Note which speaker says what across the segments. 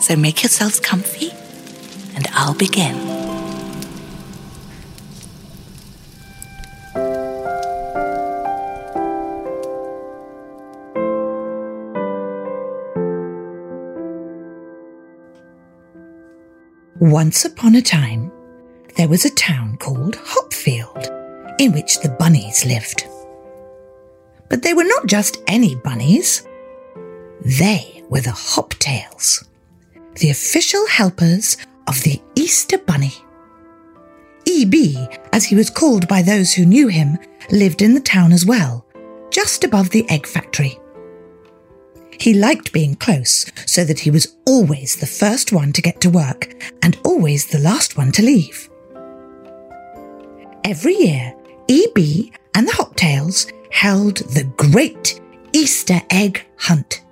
Speaker 1: So make yourselves comfy, and I'll begin. Once upon a time, there was a town called Hopfield, in which the bunnies lived. But they were not just any bunnies. They were the Hoptails, the official helpers of the Easter Bunny. E.B., as he was called by those who knew him, lived in the town as well, just above the egg factory. He liked being close so that he was always the first one to get to work and always the last one to leave. Every year, E.B. and the Hoptails held the Great Easter Egg Hunt.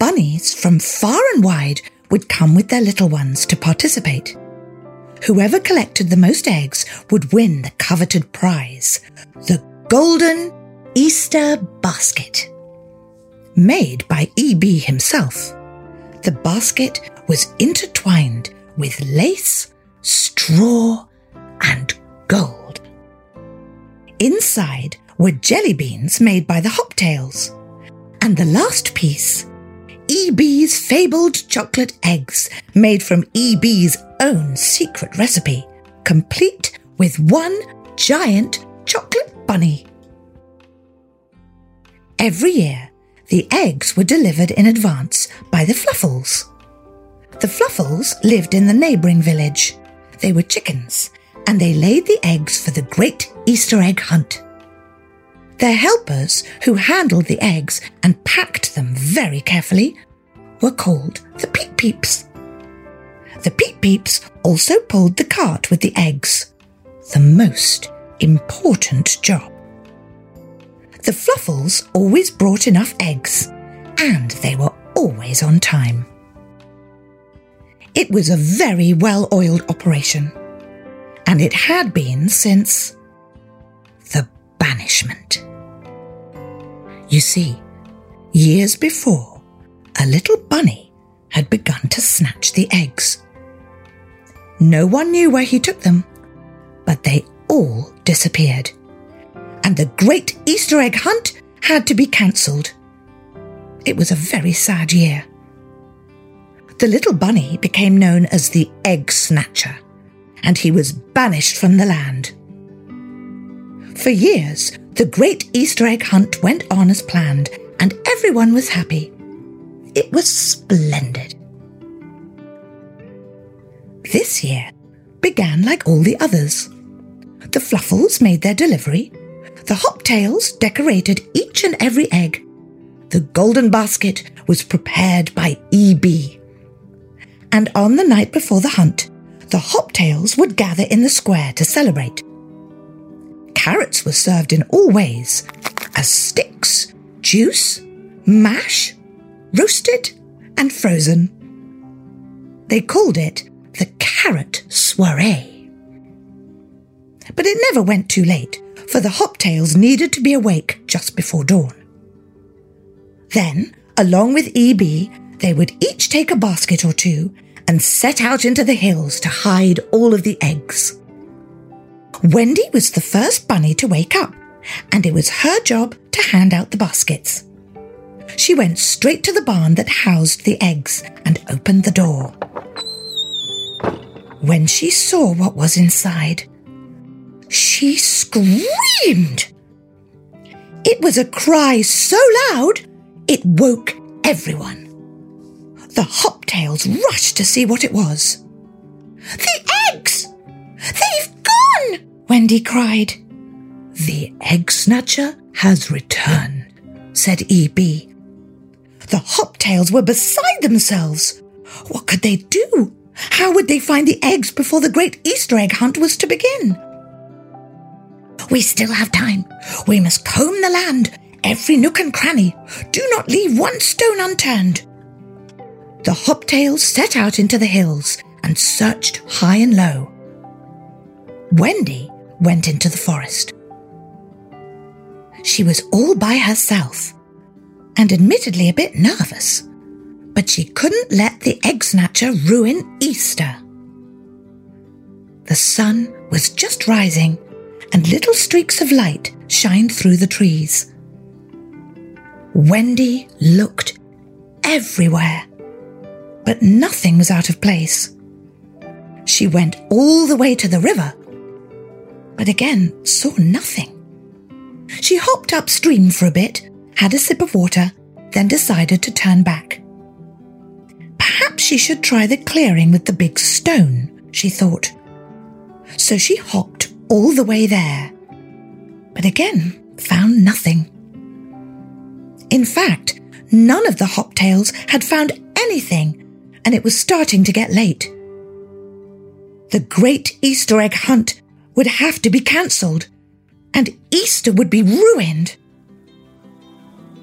Speaker 1: Bunnies from far and wide would come with their little ones to participate. Whoever collected the most eggs would win the coveted prize, the Golden Easter Basket. Made by E.B. himself, the basket was intertwined with lace, straw, and gold. Inside were jelly beans made by the Hoptails. And the last piece, E.B.'s fabled chocolate eggs made from E.B.'s own secret recipe, complete with one giant chocolate bunny. Every year, the eggs were delivered in advance by the Fluffles. The Fluffles lived in the neighbouring village. They were chickens, and they laid the eggs for the great Easter egg hunt. Their helpers, who handled the eggs and packed them very carefully, were called the Peep Peeps. The Peep Peeps also pulled the cart with the eggs, the most important job. The Fluffles always brought enough eggs, and they were always on time. It was a very well oiled operation, and it had been since the banishment. You see, years before, a little bunny had begun to snatch the eggs. No one knew where he took them, but they all disappeared and the great Easter egg hunt had to be cancelled. It was a very sad year. The little bunny became known as the Egg Snatcher, and he was banished from the land. For years, the great Easter egg hunt went on as planned, and everyone was happy. It was splendid. This year began like all the others. The Fluffles made their delivery, the Hoptails decorated each and every egg. The golden basket was prepared by E.B. And on the night before the hunt, the Hoptails would gather in the square to celebrate. Carrots were served in all ways as sticks, juice, mash, roasted, and frozen. They called it the carrot soiree. But it never went too late for the Hoptails needed to be awake just before dawn. Then, along with E.B., they would each take a basket or two and set out into the hills to hide all of the eggs. Wendy was the first bunny to wake up, and it was her job to hand out the baskets. She went straight to the barn that housed the eggs and opened the door. When she saw what was inside, she screamed. It was a cry so loud it woke everyone. The Hoptails rushed to see what it was. The eggs! They've gone! Wendy cried. The egg snatcher has returned, said E.B. The Hoptails were beside themselves. What could they do? How would they find the eggs before the great Easter egg hunt was to begin? We still have time. We must comb the land, every nook and cranny. Do not leave one stone unturned. The Hoptails set out into the hills and searched high and low. Wendy went into the forest. She was all by herself and admittedly a bit nervous, but she couldn't let the egg snatcher ruin Easter. The sun was just rising and little streaks of light shined through the trees. Wendy looked everywhere, but nothing was out of place. She went all the way to the river, but again saw nothing. She hopped upstream for a bit, had a sip of water, then decided to turn back. Perhaps she should try the clearing with the big stone, she thought. So she hopped all the way there, but again found nothing. In fact, none of the hoptails had found anything, and it was starting to get late. The great Easter egg hunt would have to be cancelled, and Easter would be ruined.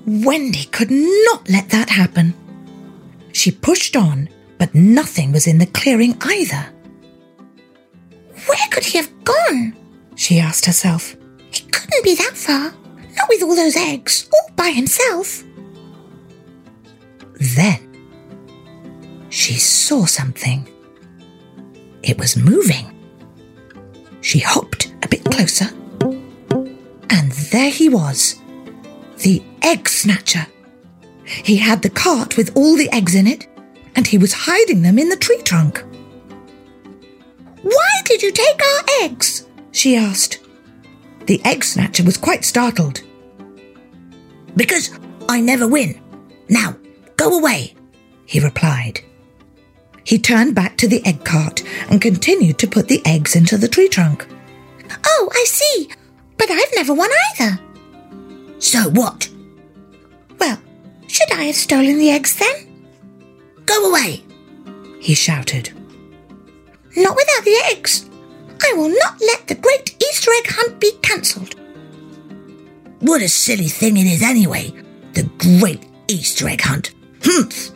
Speaker 1: Wendy could not let that happen. She pushed on, but nothing was in the clearing either.
Speaker 2: Where could he have gone? she asked herself. He couldn't be that far, not with all those eggs, all by himself.
Speaker 1: Then she saw something. It was moving. She hopped a bit closer, and there he was, the egg snatcher. He had the cart with all the eggs in it, and he was hiding them in the tree trunk.
Speaker 2: Why did you take our eggs? she asked.
Speaker 1: The egg snatcher was quite startled.
Speaker 3: Because I never win. Now, go away, he replied.
Speaker 1: He turned back to the egg cart and continued to put the eggs into the tree trunk.
Speaker 2: Oh, I see. But I've never won either.
Speaker 3: So what?
Speaker 2: Should I have stolen the eggs then?
Speaker 3: Go away,
Speaker 1: he shouted.
Speaker 2: Not without the eggs. I will not let the great Easter egg hunt be cancelled.
Speaker 3: What a silly thing it is anyway, the great Easter egg hunt. Humph!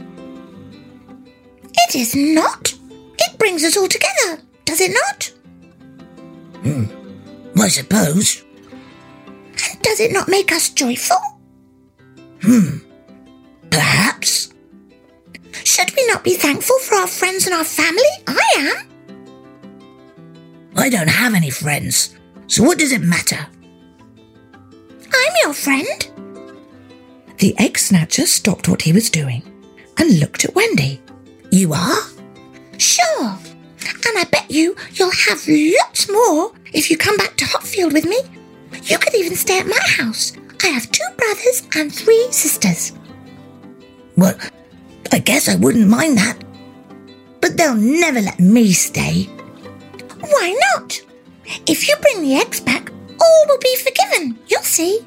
Speaker 2: It is not. It brings us all together, does it not?
Speaker 3: Hmm. I suppose.
Speaker 2: And does it not make us joyful?
Speaker 3: Hmm. Perhaps.
Speaker 2: Should we not be thankful for our friends and our family? I am.
Speaker 3: I don't have any friends, so what does it matter?
Speaker 2: I'm your friend.
Speaker 1: The egg snatcher stopped what he was doing and looked at Wendy.
Speaker 3: You are?
Speaker 2: Sure. And I bet you you'll have lots more if you come back to Hopfield with me. You could even stay at my house. I have two brothers and three sisters.
Speaker 3: Well, I guess I wouldn't mind that. But they'll never let me stay.
Speaker 2: Why not? If you bring the eggs back, all will be forgiven. You'll see.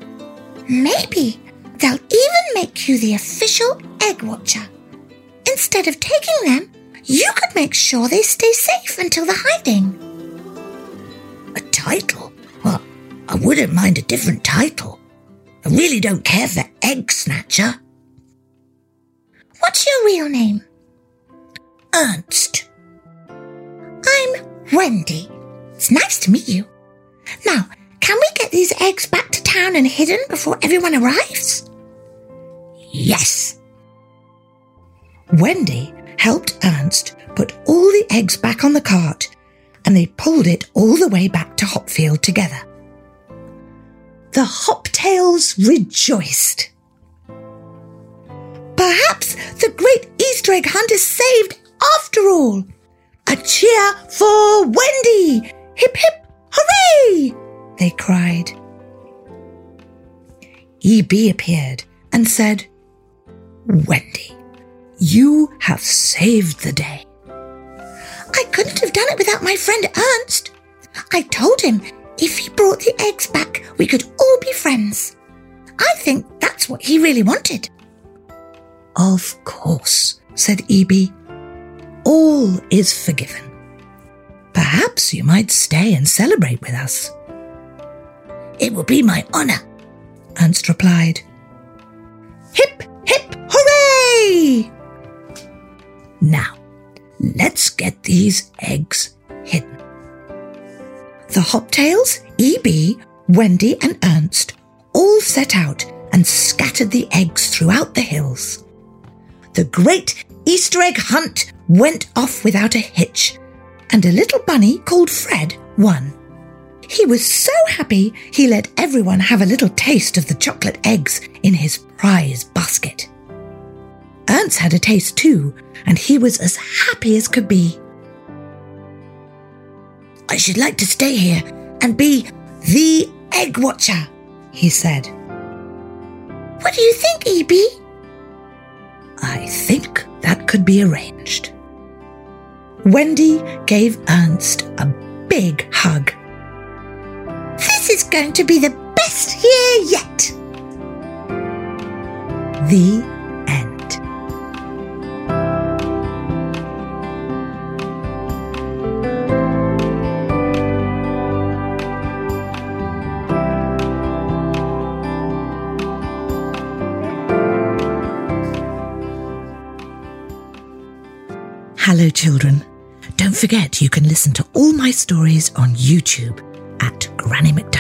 Speaker 2: Maybe they'll even make you the official egg watcher. Instead of taking them, you could make sure they stay safe until the hiding.
Speaker 3: A title? Well, I wouldn't mind a different title. I really don't care for Egg Snatcher.
Speaker 2: What's your real name?
Speaker 3: Ernst.
Speaker 2: I'm Wendy. It's nice to meet you. Now, can we get these eggs back to town and hidden before everyone arrives?
Speaker 3: Yes.
Speaker 1: Wendy helped Ernst put all the eggs back on the cart and they pulled it all the way back to Hopfield together. The Hoptails rejoiced. Great Easter egg hunt is saved after all. A cheer for Wendy! Hip hip hooray! They cried. E.B. appeared and said, Wendy, you have saved the day.
Speaker 2: I couldn't have done it without my friend Ernst. I told him if he brought the eggs back, we could all be friends. I think that's what he really wanted.
Speaker 1: Of course, said E.B. All is forgiven. Perhaps you might stay and celebrate with us.
Speaker 3: It will be my honour,
Speaker 1: Ernst replied. Hip, hip, hooray! Now, let's get these eggs hidden. The Hoptails, E.B., Wendy, and Ernst all set out and scattered the eggs throughout the hills. The great Easter egg hunt went off without a hitch, and a little bunny called Fred won. He was so happy he let everyone have a little taste of the chocolate eggs in his prize basket. Ernst had a taste too, and he was as happy as could be.
Speaker 3: I should like to stay here and be the egg watcher, he said.
Speaker 2: What do you think, E.B.?
Speaker 1: I think that could be arranged. Wendy gave Ernst a big hug.
Speaker 2: This is going to be the best year yet.
Speaker 1: The Hello, children. Don't forget you can listen to all my stories on YouTube at Granny McDuff.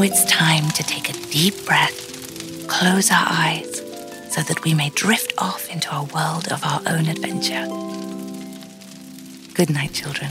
Speaker 1: Now it's time to take a deep breath, close our eyes, so that we may drift off into a world of our own adventure. Good night, children.